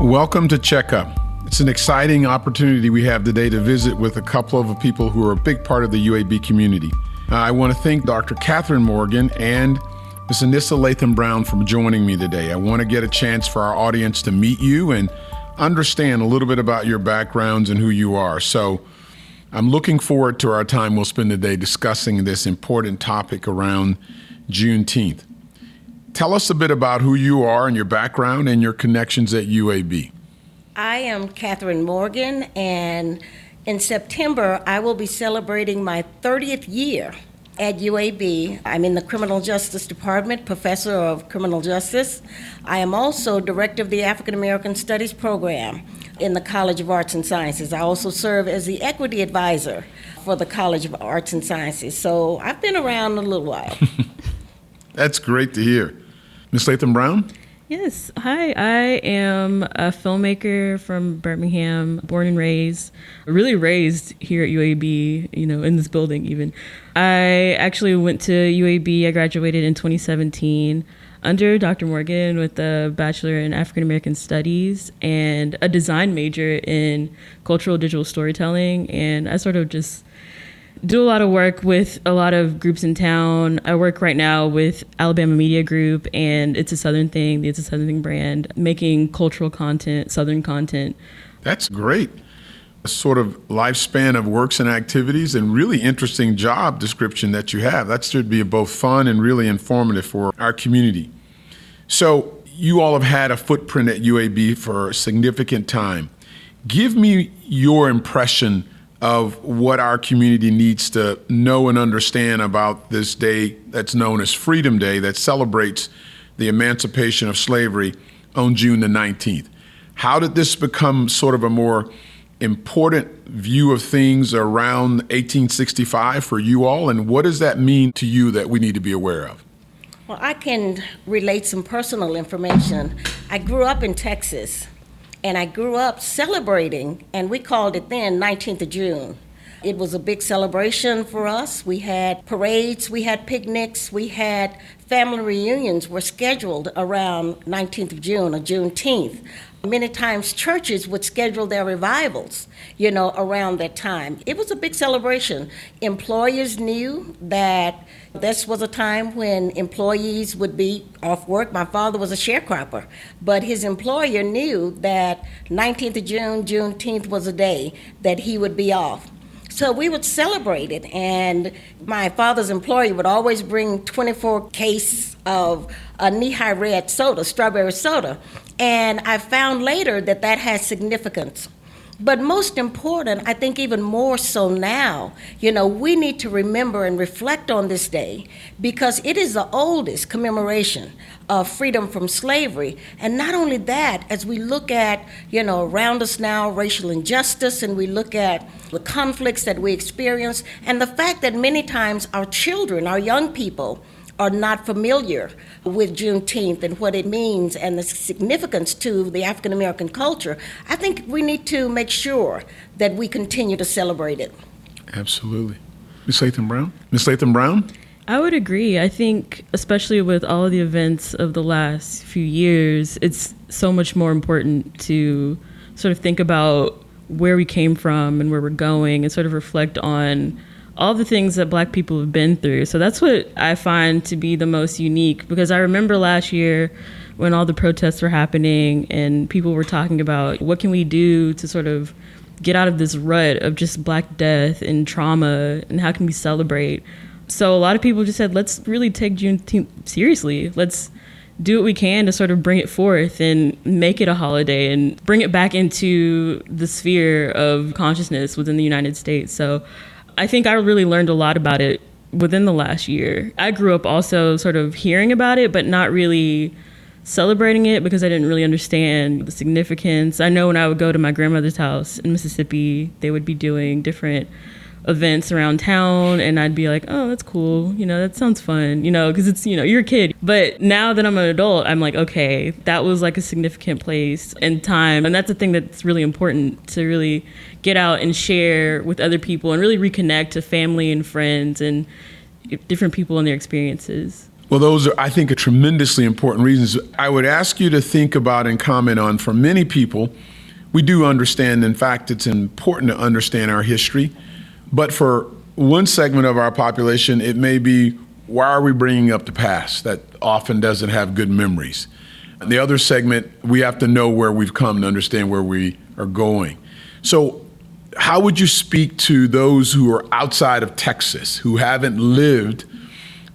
Welcome to Checkup. It's an exciting opportunity we have today to visit with a couple of people who are a big part of the UAB community. Uh, I want to thank Dr. Kathryn Morgan and Ms. Anissa Latham Brown for joining me today. I want to get a chance for our audience to meet you and understand a little bit about your backgrounds and who you are. So I'm looking forward to our time we'll spend today discussing this important topic around Juneteenth. Tell us a bit about who you are and your background and your connections at UAB. I am Kathryn Morgan, and in September, I will be celebrating my 30th year at UAB. I'm in the Criminal Justice Department, professor of criminal justice. I am also director of the African American Studies program in the College of Arts and Sciences. I also serve as the equity advisor for the College of Arts and Sciences. So I've been around a little while. That's great to hear. Ms. Latham Brown? Yes. Hi, I am a filmmaker from Birmingham, born and raised, really raised here at UAB, you know, in this building even. I actually went to UAB, I graduated in 2017 under Dr. Morgan with a Bachelor in African American Studies and a design major in cultural digital storytelling. And I sort of just do a lot of work with a lot of groups in town. I work right now with Alabama Media Group, and it's a Southern thing. The It's a Southern thing brand, making cultural content, Southern content. That's great. A sort of lifespan of works and activities, and really interesting job description that you have. That should be both fun and really informative for our community. So, you all have had a footprint at UAB for a significant time. Give me your impression of what our community needs to know and understand about this day that's known as Freedom Day that celebrates the emancipation of slavery on June the 19th. How did this become sort of a more important view of things around 1865 for you all, and what does that mean to you that we need to be aware of? Well, I can relate some personal information. I grew up in Texas and I grew up celebrating, and we called it then 19th of June. It was a big celebration for us. We had parades, we had picnics, we had family reunions were scheduled around 19th of June or Juneteenth. Many times churches would schedule their revivals, you know, around that time. It was a big celebration. Employers knew that this was a time when employees would be off work. My father was a sharecropper, but his employer knew that 19th of June, Juneteenth was a day that he would be off. So we would celebrate it, and my father's employer would always bring 24 case of a Nehi red soda, strawberry soda, and I found later that that has significance. But most important, I think even more so now, you know, we need to remember and reflect on this day because it is the oldest commemoration of freedom from slavery. And not only that, as we look at, you know, around us now, racial injustice, and we look at the conflicts that we experience, and the fact that many times our children, our young people, are not familiar with Juneteenth and what it means and the significance to the African American culture, I think we need to make sure that we continue to celebrate it. Absolutely. Ms. Latham Brown? Ms. Latham Brown? I would agree. I think, especially with all of the events of the last few years, it's so much more important to sort of think about where we came from and where we're going and sort of reflect on all the things that black people have been through. So that's what I find to be the most unique because I remember last year when all the protests were happening and people were talking about what can we do to sort of get out of this rut of just black death and trauma and how can we celebrate. So a lot of people just said, let's really take Juneteenth seriously. Let's do what we can to sort of bring it forth and make it a holiday and bring it back into the sphere of consciousness within the United States. So I think I really learned a lot about it within the last year. I grew up also sort of hearing about it, but not really celebrating it because I didn't really understand the significance. I know when I would go to my grandmother's house in Mississippi, they would be doing different events around town and I'd be like, "Oh, that's cool. You know, that sounds fun." You know, cuz it's, you know, you're a kid. But now that I'm an adult, I'm like, "Okay, that was like a significant place and time." And that's a thing that's really important to really get out and share with other people and really reconnect to family and friends and different people and their experiences. Well, those are, I think, are tremendously important reasons. I would ask you to think about and comment on for many people, we do understand, in fact, it's important to understand our history. But for one segment of our population, it may be why are we bringing up the past that often doesn't have good memories? And the other segment, we have to know where we've come to understand where we are going. So, how would you speak to those who are outside of Texas, who haven't lived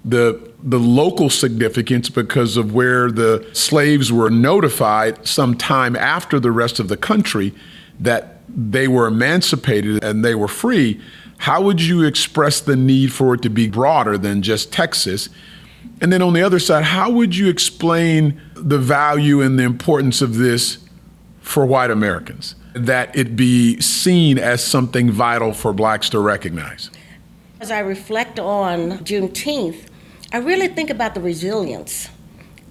the the local significance because of where the slaves were notified some time after the rest of the country that they were emancipated and they were free. How would you express the need for it to be broader than just Texas? And then on the other side, how would you explain the value and the importance of this for white Americans? That it be seen as something vital for blacks to recognize? As I reflect on Juneteenth, I really think about the resilience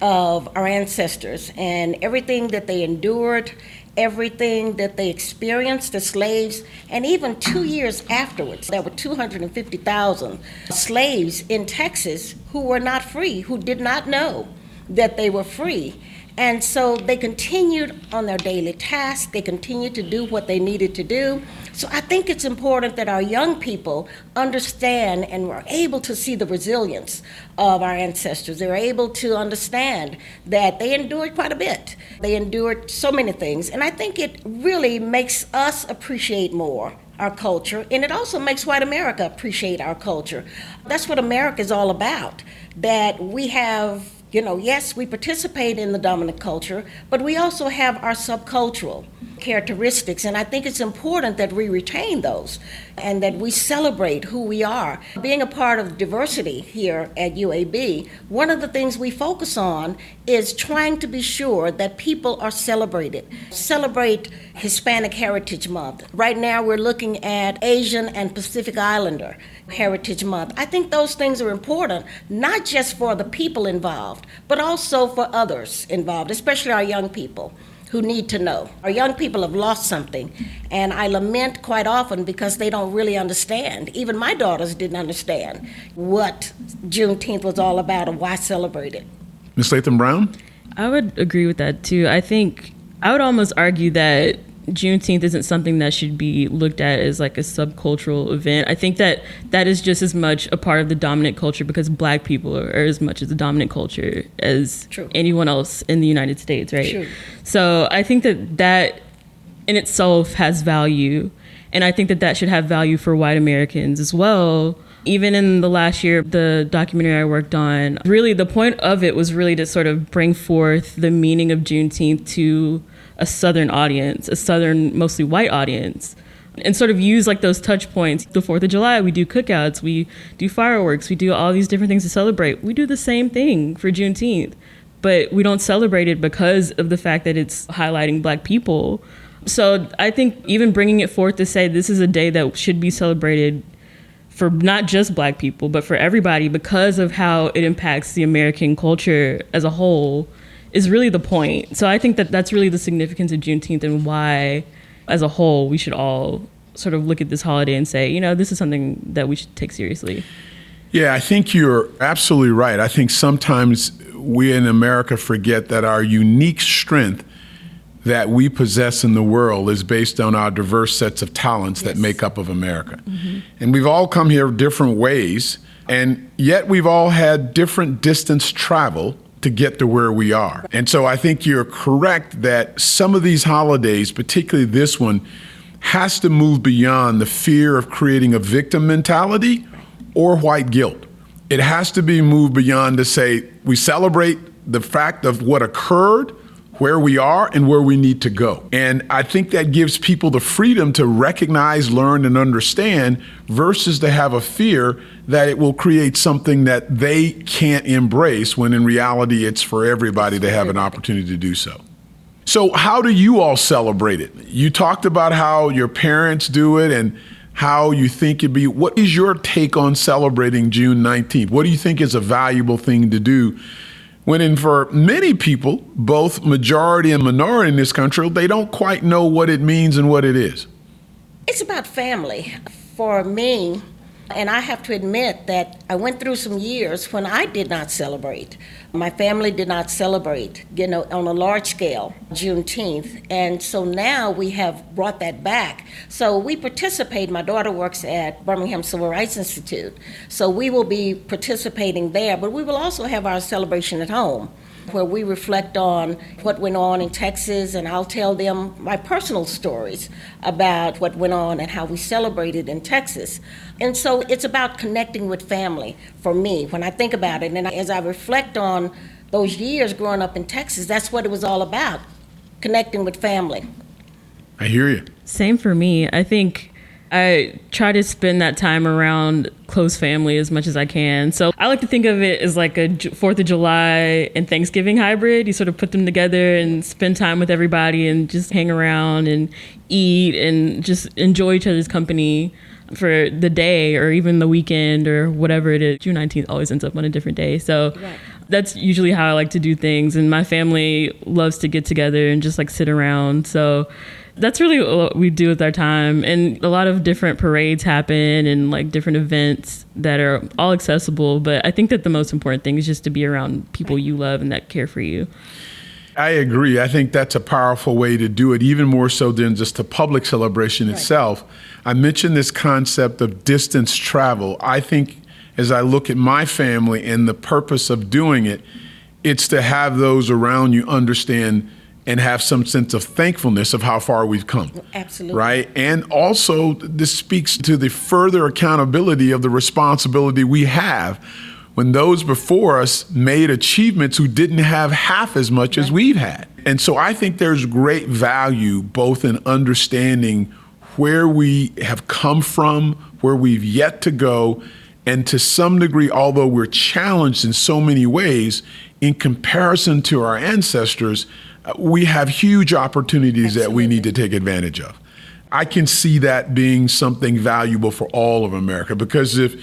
of our ancestors and everything that they endured, everything that they experienced as slaves, and even two years afterwards, there were 250,000 slaves in Texas who were not free, who did not know that they were free. And so they continued on their daily tasks, they continued to do what they needed to do. So I think it's important that our young people understand and were able to see the resilience of our ancestors. They're able to understand that they endured quite a bit. They endured so many things. And I think it really makes us appreciate more our culture, and it also makes white America appreciate our culture. That's what America is all about. That we have you know, yes, we participate in the dominant culture, but we also have our subcultural characteristics. And I think it's important that we retain those and that we celebrate who we are. Being a part of diversity here at UAB, one of the things we focus on is trying to be sure that people are celebrated. Celebrate Hispanic Heritage Month. Right now, we're looking at Asian and Pacific Islander Heritage Month. I think those things are important, not just for the people involved, but also for others involved, especially our young people who need to know. Our young people have lost something, and I lament quite often because they don't really understand. Even my daughters didn't understand what Juneteenth was all about and why celebrate it. Ms. Latham Brown? I would agree with that too. I think I would almost argue that Juneteenth isn't something that should be looked at as like a subcultural event. I think that that is just as much a part of the dominant culture because black people are, are as much as the dominant culture as True. anyone else in the United States, right? True. So I think that that in itself has value. And I think that that should have value for white Americans as well. Even in the last year, the documentary I worked on, really the point of it was really to sort of bring forth the meaning of Juneteenth to a southern audience, a southern mostly white audience and sort of use like those touch points. The 4th of July, we do cookouts, we do fireworks, we do all these different things to celebrate. We do the same thing for Juneteenth, but we don't celebrate it because of the fact that it's highlighting black people. So I think even bringing it forth to say this is a day that should be celebrated for not just black people, but for everybody because of how it impacts the American culture as a whole is really the point. So I think that that's really the significance of Juneteenth and why, as a whole, we should all sort of look at this holiday and say, you know, this is something that we should take seriously. Yeah, I think you're absolutely right. I think sometimes we in America forget that our unique strength that we possess in the world is based on our diverse sets of talents yes. that make up of America. Mm-hmm. And we've all come here different ways, and yet we've all had different distance travel to get to where we are. And so I think you're correct that some of these holidays, particularly this one, has to move beyond the fear of creating a victim mentality or white guilt. It has to be moved beyond to say we celebrate the fact of what occurred where we are and where we need to go. And I think that gives people the freedom to recognize, learn, and understand versus to have a fear that it will create something that they can't embrace when in reality it's for everybody to have an opportunity to do so. So, how do you all celebrate it? You talked about how your parents do it and how you think it'd be. What is your take on celebrating June 19th? What do you think is a valuable thing to do when in for many people, both majority and minority in this country, they don't quite know what it means and what it is. It's about family. For me, And I have to admit that I went through some years when I did not celebrate. My family did not celebrate, you know, on a large scale, Juneteenth. And so now we have brought that back. So we participate. My daughter works at Birmingham Civil Rights Institute. So we will be participating there, but we will also have our celebration at home where we reflect on what went on in Texas, and I'll tell them my personal stories about what went on and how we celebrated in Texas. And so it's about connecting with family for me when I think about it. And as I reflect on those years growing up in Texas, that's what it was all about connecting with family. I hear you. Same for me. I think I try to spend that time around close family as much as I can. So I like to think of it as like a Fourth of July and Thanksgiving hybrid. You sort of put them together and spend time with everybody and just hang around and eat and just enjoy each other's company for the day or even the weekend or whatever it is. June 19th always ends up on a different day. So right. that's usually how I like to do things. And my family loves to get together and just like sit around. So that's really what we do with our time and a lot of different parades happen and like different events that are all accessible but i think that the most important thing is just to be around people you love and that care for you I agree. I think that's a powerful way to do it, even more so than just the public celebration right. itself. I mentioned this concept of distance travel. I think as I look at my family and the purpose of doing it, it's to have those around you understand and have some sense of thankfulness of how far we've come. Absolutely. Right? And also, this speaks to the further accountability of the responsibility we have when those before us made achievements who didn't have half as much right. as we've had. And so I think there's great value both in understanding where we have come from, where we've yet to go, and to some degree, although we're challenged in so many ways, in comparison to our ancestors, we have huge opportunities Absolutely. that we need to take advantage of. I can see that being something valuable for all of America because if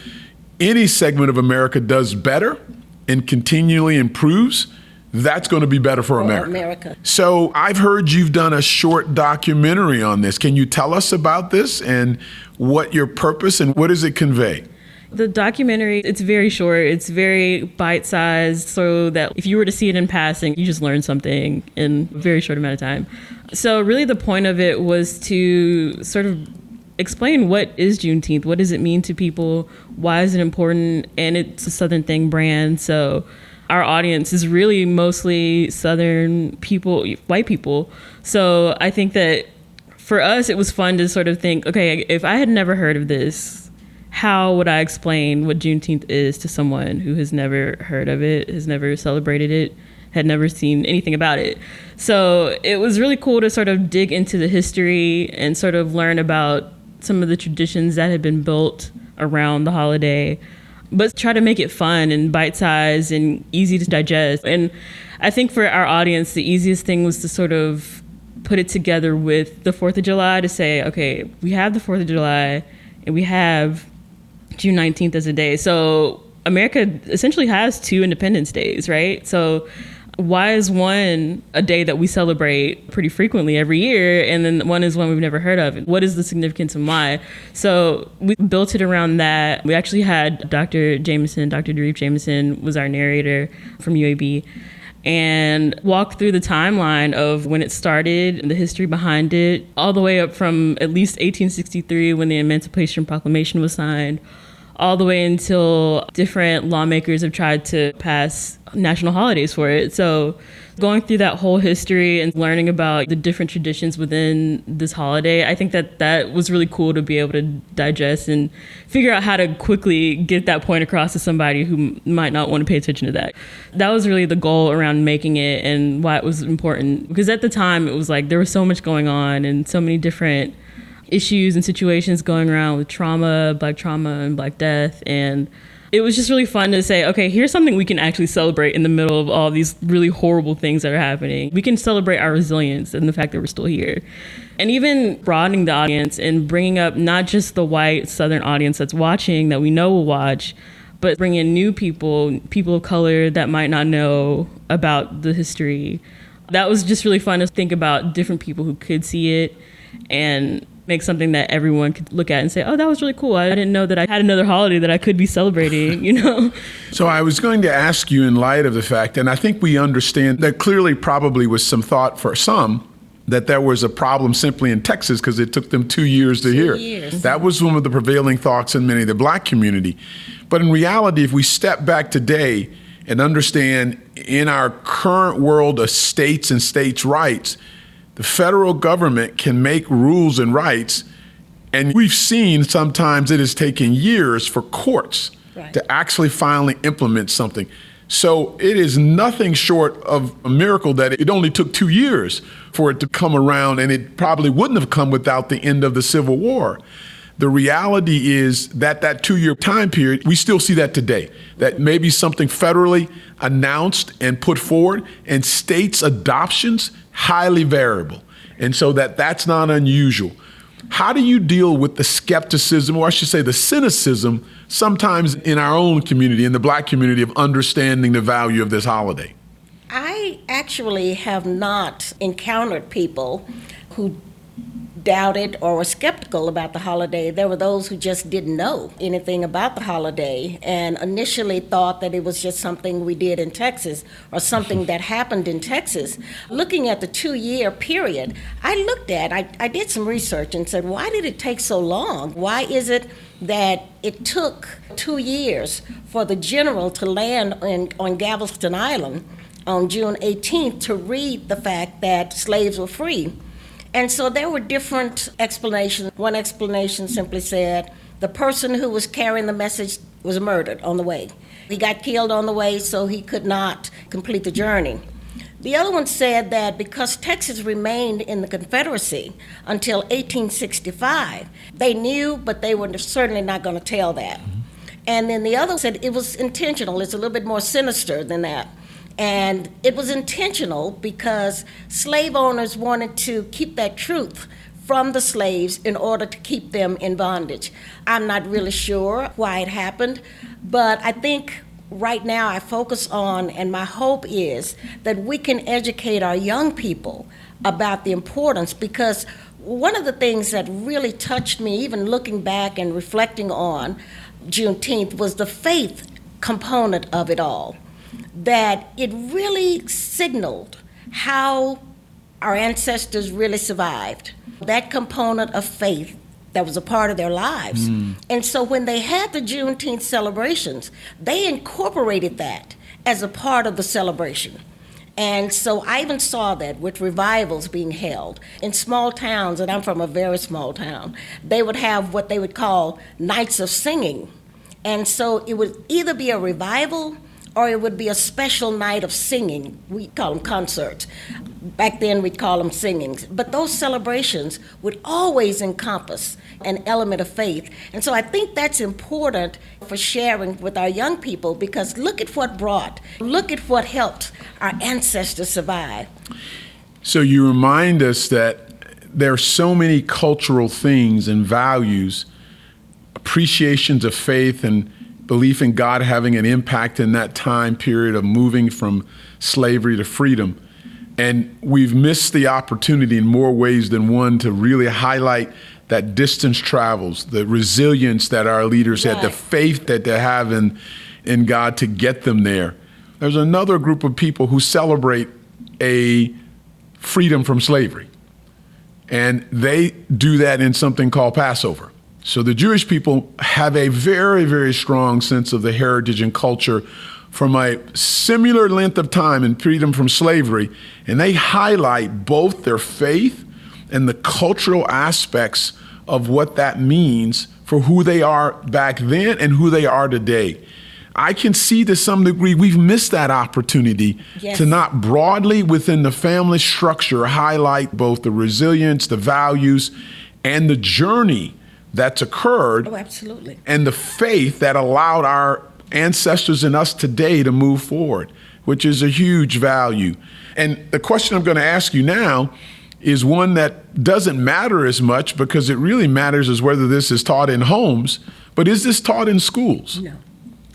any segment of America does better and continually improves, that's going to be better for, for America. America. So I've heard you've done a short documentary on this. Can you tell us about this and what your purpose and what does it convey? The documentary, it's very short. It's very bite-sized so that if you were to see it in passing, you just learn something in a very short amount of time. So really the point of it was to sort of explain what is Juneteenth, what does it mean to people, why is it important, and it's a Southern Thing brand, so our audience is really mostly Southern people, white people. So I think that for us, it was fun to sort of think, okay, if I had never heard of this, how would I explain what Juneteenth is to someone who has never heard of it, has never celebrated it, had never seen anything about it? So it was really cool to sort of dig into the history and sort of learn about some of the traditions that had been built around the holiday, but try to make it fun and bite sized and easy to digest. And I think for our audience, the easiest thing was to sort of put it together with the 4th of July to say, okay, we have the 4th of July and we have June 19th as a day. So America essentially has two Independence Days, right? So why is one a day that we celebrate pretty frequently every year and then one is one we've never heard of what is the significance and why so we built it around that we actually had dr jameson dr Dareef jameson was our narrator from uab and walk through the timeline of when it started and the history behind it all the way up from at least 1863 when the emancipation proclamation was signed all the way until different lawmakers have tried to pass national holidays for it. So, going through that whole history and learning about the different traditions within this holiday, I think that that was really cool to be able to digest and figure out how to quickly get that point across to somebody who might not want to pay attention to that. That was really the goal around making it and why it was important. Because at the time, it was like there was so much going on and so many different issues and situations going around with trauma, black trauma, and black death. And it was just really fun to say, okay, here's something we can actually celebrate in the middle of all these really horrible things that are happening. We can celebrate our resilience and the fact that we're still here. And even broadening the audience and bringing up not just the white Southern audience that's watching that we know will watch, but bring in new people, people of color that might not know about the history. That was just really fun to think about different people who could see it and make something that everyone could look at and say, "Oh, that was really cool. I didn't know that I had another holiday that I could be celebrating." You know. So I was going to ask you, in light of the fact, and I think we understand that clearly, probably was some thought for some that there was a problem simply in Texas because it took them two years to Two hear. years. That was one of the prevailing thoughts in many of the black community. But in reality, if we step back today and understand in our current world of states and states' rights, the federal government can make rules and rights. And we've seen sometimes it has taken years for courts Right. to actually finally implement something. So it is nothing short of a miracle that it only took two years for it to come around, and it probably wouldn't have come without the end of the Civil War. The reality is that that two year time period, we still see that today. That maybe something federally announced and put forward, and states' adoptions, highly variable. And so that that's not unusual. How do you deal with the skepticism, or I should say the cynicism, sometimes in our own community, in the black community, of understanding the value of this holiday? I actually have not encountered people who doubted or were skeptical about the holiday. There were those who just didn't know anything about the holiday and initially thought that it was just something we did in Texas or something that happened in Texas. Looking at the two year period, I looked at, I, I did some research and said, why did it take so long? Why is it that it took two years for the general to land in, on Galveston Island on June 18th to read the fact that slaves were free? And so there were different explanations. One explanation simply said the person who was carrying the message was murdered on the way. He got killed on the way, so he could not complete the journey. The other one said that because Texas remained in the Confederacy until 1865, they knew, but they were certainly not going to tell that. Mm-hmm. And then the other said it was intentional. It's a little bit more sinister than that. And it was intentional because slave owners wanted to keep that truth from the slaves in order to keep them in bondage. I'm not really sure why it happened, but I think right now I focus on, and my hope is that we can educate our young people about the importance because one of the things that really touched me, even looking back and reflecting on Juneteenth, was the faith component of it all that it really signaled how our ancestors really survived. That component of faith that was a part of their lives. Hmm. And so when they had the Juneteenth celebrations, they incorporated that as a part of the celebration. And so I even saw that with revivals being held in small towns, and I'm from a very small town. They would have what they would call nights of singing. And so it would either be a revival or it would be a special night of singing. We call them concerts. Back then, we'd call them singings. But those celebrations would always encompass an element of faith. And so I think that's important for sharing with our young people because look at what brought, look at what helped our ancestors survive. So you remind us that there are so many cultural things and values, appreciations of faith and belief in God having an impact in that time period of moving from slavery to freedom. And we've missed the opportunity in more ways than one to really highlight that distance travels, the resilience that our leaders had, the faith that they have in, in God to get them there. There's another group of people who celebrate a freedom from slavery. And they do that in something called Passover. So the Jewish people have a very, very strong sense of the heritage and culture from a similar length of time in freedom from slavery, and they highlight both their faith and the cultural aspects of what that means for who they are back then and who they are today. I can see to some degree we've missed that opportunity Yes. to not broadly within the family structure highlight both the resilience, the values, and the journey that's occurred Oh, absolutely. and the faith that allowed our ancestors and us today to move forward, which is a huge value. And the question I'm going to ask you now is one that doesn't matter as much because it really matters is whether this is taught in homes, but is this taught in schools? No.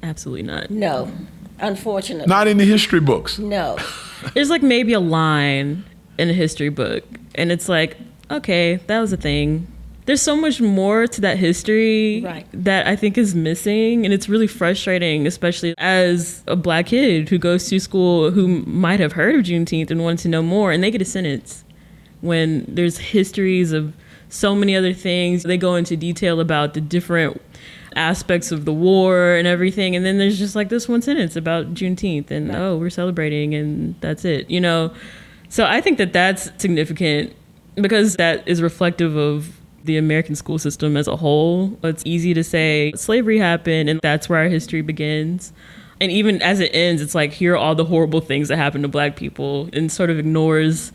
Absolutely not. No. Unfortunately. Not in the history books. No. There's like maybe a line in a history book, and it's like, okay, that was a thing. There's so much more to that history Right. that I think is missing. And it's really frustrating, especially as a black kid who goes to school who might have heard of Juneteenth and wanted to know more, and they get a sentence when there's histories of so many other things. They go into detail about the different aspects of the war and everything. And then there's just like this one sentence about Juneteenth and, Right. oh, we're celebrating and that's it, you know? So I think that that's significant because that is reflective of the American school system as a whole. It's easy to say slavery happened and that's where our history begins. And even as it ends, it's like here are all the horrible things that happened to black people and sort of ignores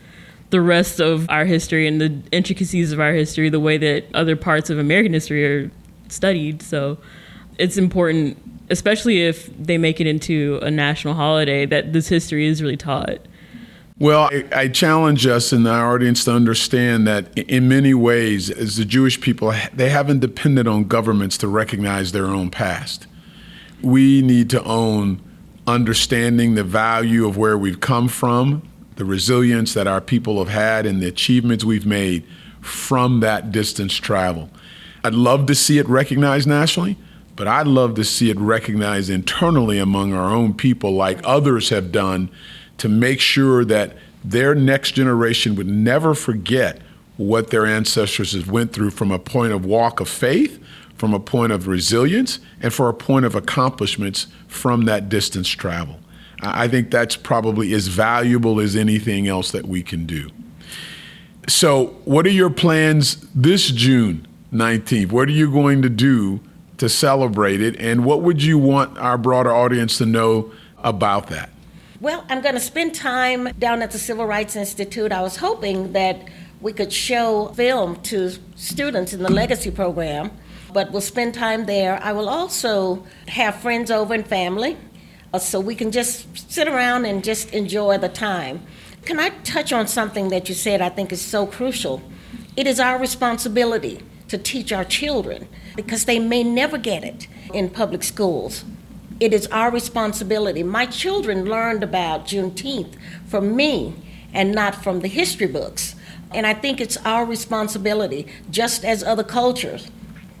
the rest of our history and the intricacies of our history the way that other parts of American history are studied. So it's important, especially if they make it into a national holiday, that this history is really taught. Well, I, I challenge us in our audience to understand that in many ways, as the Jewish people, they haven't depended on governments to recognize their own past. We need to own understanding the value of where we've come from, the resilience that our people have had, and the achievements we've made from that distance travel. I'd love to see it recognized nationally, but I'd love to see it recognized internally among our own people, like others have done, to make sure that their next generation would never forget what their ancestors went through from a point of walk of faith, from a point of resilience, and for a point of accomplishments from that distance travel. I think that's probably as valuable as anything else that we can do. So, what are your plans this June 19th? What are you going to do to celebrate it? And what would you want our broader audience to know about that? Well, I'm going to spend time down at the Civil Rights Institute. I was hoping that we could show film to students in the legacy program, but we'll spend time there. I will also have friends over and family, uh, so we can just sit around and just enjoy the time. Can I touch on something that you said I think is so crucial? It is our responsibility to teach our children because they may never get it in public schools. It is our responsibility. My children learned about Juneteenth from me and not from the history books. And I think it's our responsibility, just as other cultures,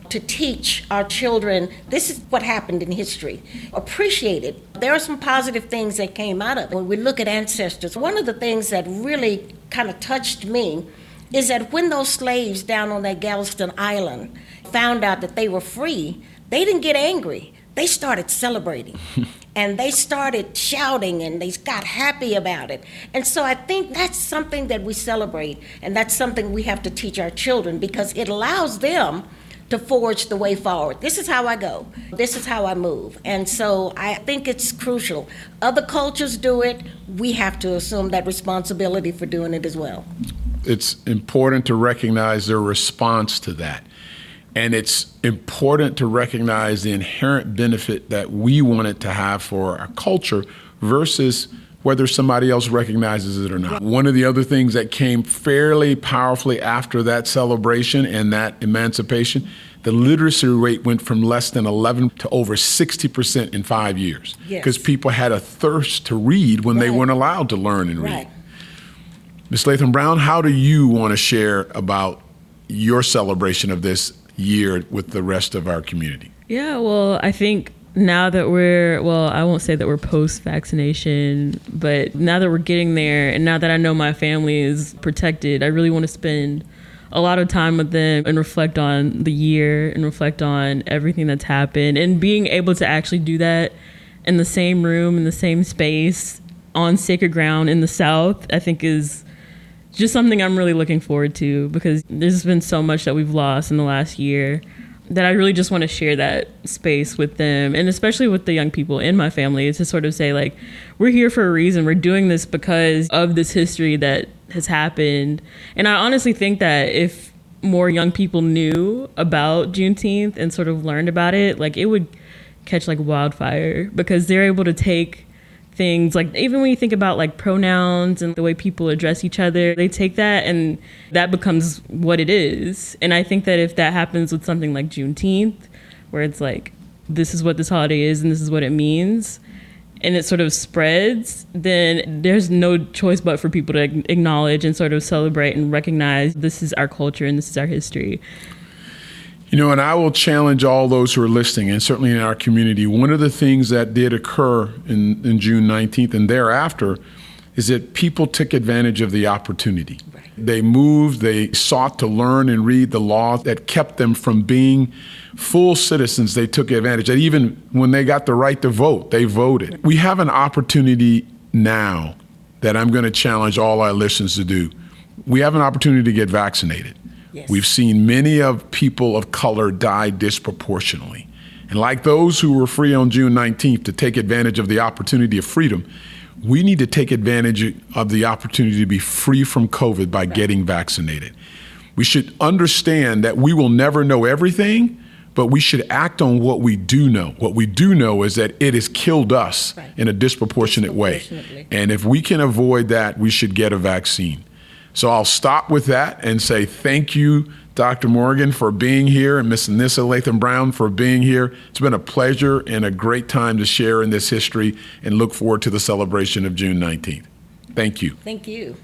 to teach our children this is what happened in history. Appreciate it. There are some positive things that came out of it. When we look at ancestors, one of the things that really kind of touched me is that when those slaves down on that Galveston Island found out that they were free, they didn't get angry. They started celebrating and they started shouting and they got happy about it. And so I think that's something that we celebrate and that's something we have to teach our children because it allows them to forge the way forward. This is how I go. This is how I move. And so I think it's crucial. Other cultures do it. We have to assume that responsibility for doing it as well. It's important to recognize their response to that. And it's important to recognize the inherent benefit that we want it to have for our culture versus whether somebody else recognizes it or not. One of the other things that came fairly powerfully after that celebration and that emancipation, the literacy rate went from less than 11 to over 60% in five years. Yes. Because people had a thirst to read when they weren't allowed to learn and read. Right. Ms. Latham Brown, how do you want to share about your celebration of this year with the rest of our community? Yeah, well, I think now that we're, well, I won't say that we're post vaccination, but now that we're getting there and now that I know my family is protected, I really want to spend a lot of time with them and reflect on the year and reflect on everything that's happened and being able to actually do that in the same room, in the same space, on sacred ground in the South, I think is just something I'm really looking forward to because there's been so much that we've lost in the last year that I really just want to share that space with them and especially with the young people in my family to sort of say like we're here for a reason. We're doing this because of this history that has happened. And I honestly think that if more young people knew about Juneteenth and sort of learned about it like it would catch like wildfire because they're able to take things like even when you think about like pronouns and the way people address each other they take that and that becomes what it is. And i think that if that happens with something like juneteenth where it's like this is what this holiday is and this is what it means and it sort of spreads then there's no choice but for people to acknowledge and sort of celebrate and recognize this is our culture and this is our history You know, and I will challenge all those who are listening, and certainly in our community. One of the things that did occur in, in June 19th and thereafter is that people took advantage of the opportunity. Right. They moved, they sought to learn and read the law that kept them from being full citizens. They took advantage. And even when they got the right to vote, they voted. We have an opportunity now that I'm going to challenge all our listeners to do. We have an opportunity to get vaccinated. Yes. We've seen many of people of color die disproportionately. And like those who were free on June 19th to take advantage of the opportunity of freedom, we need to take advantage of the opportunity to be free from COVID by right. getting vaccinated. We should understand that we will never know everything, but we should act on what we do know. What we do know is that it has killed us right. in a disproportionate way. And if we can avoid that, we should get a vaccine. So I'll stop with that and say thank you, Dr. Morgan, for being here, and Miss Anissa Latham Brown for being here. It's been a pleasure and a great time to share in this history and look forward to the celebration of June 19th. Thank you. Thank you.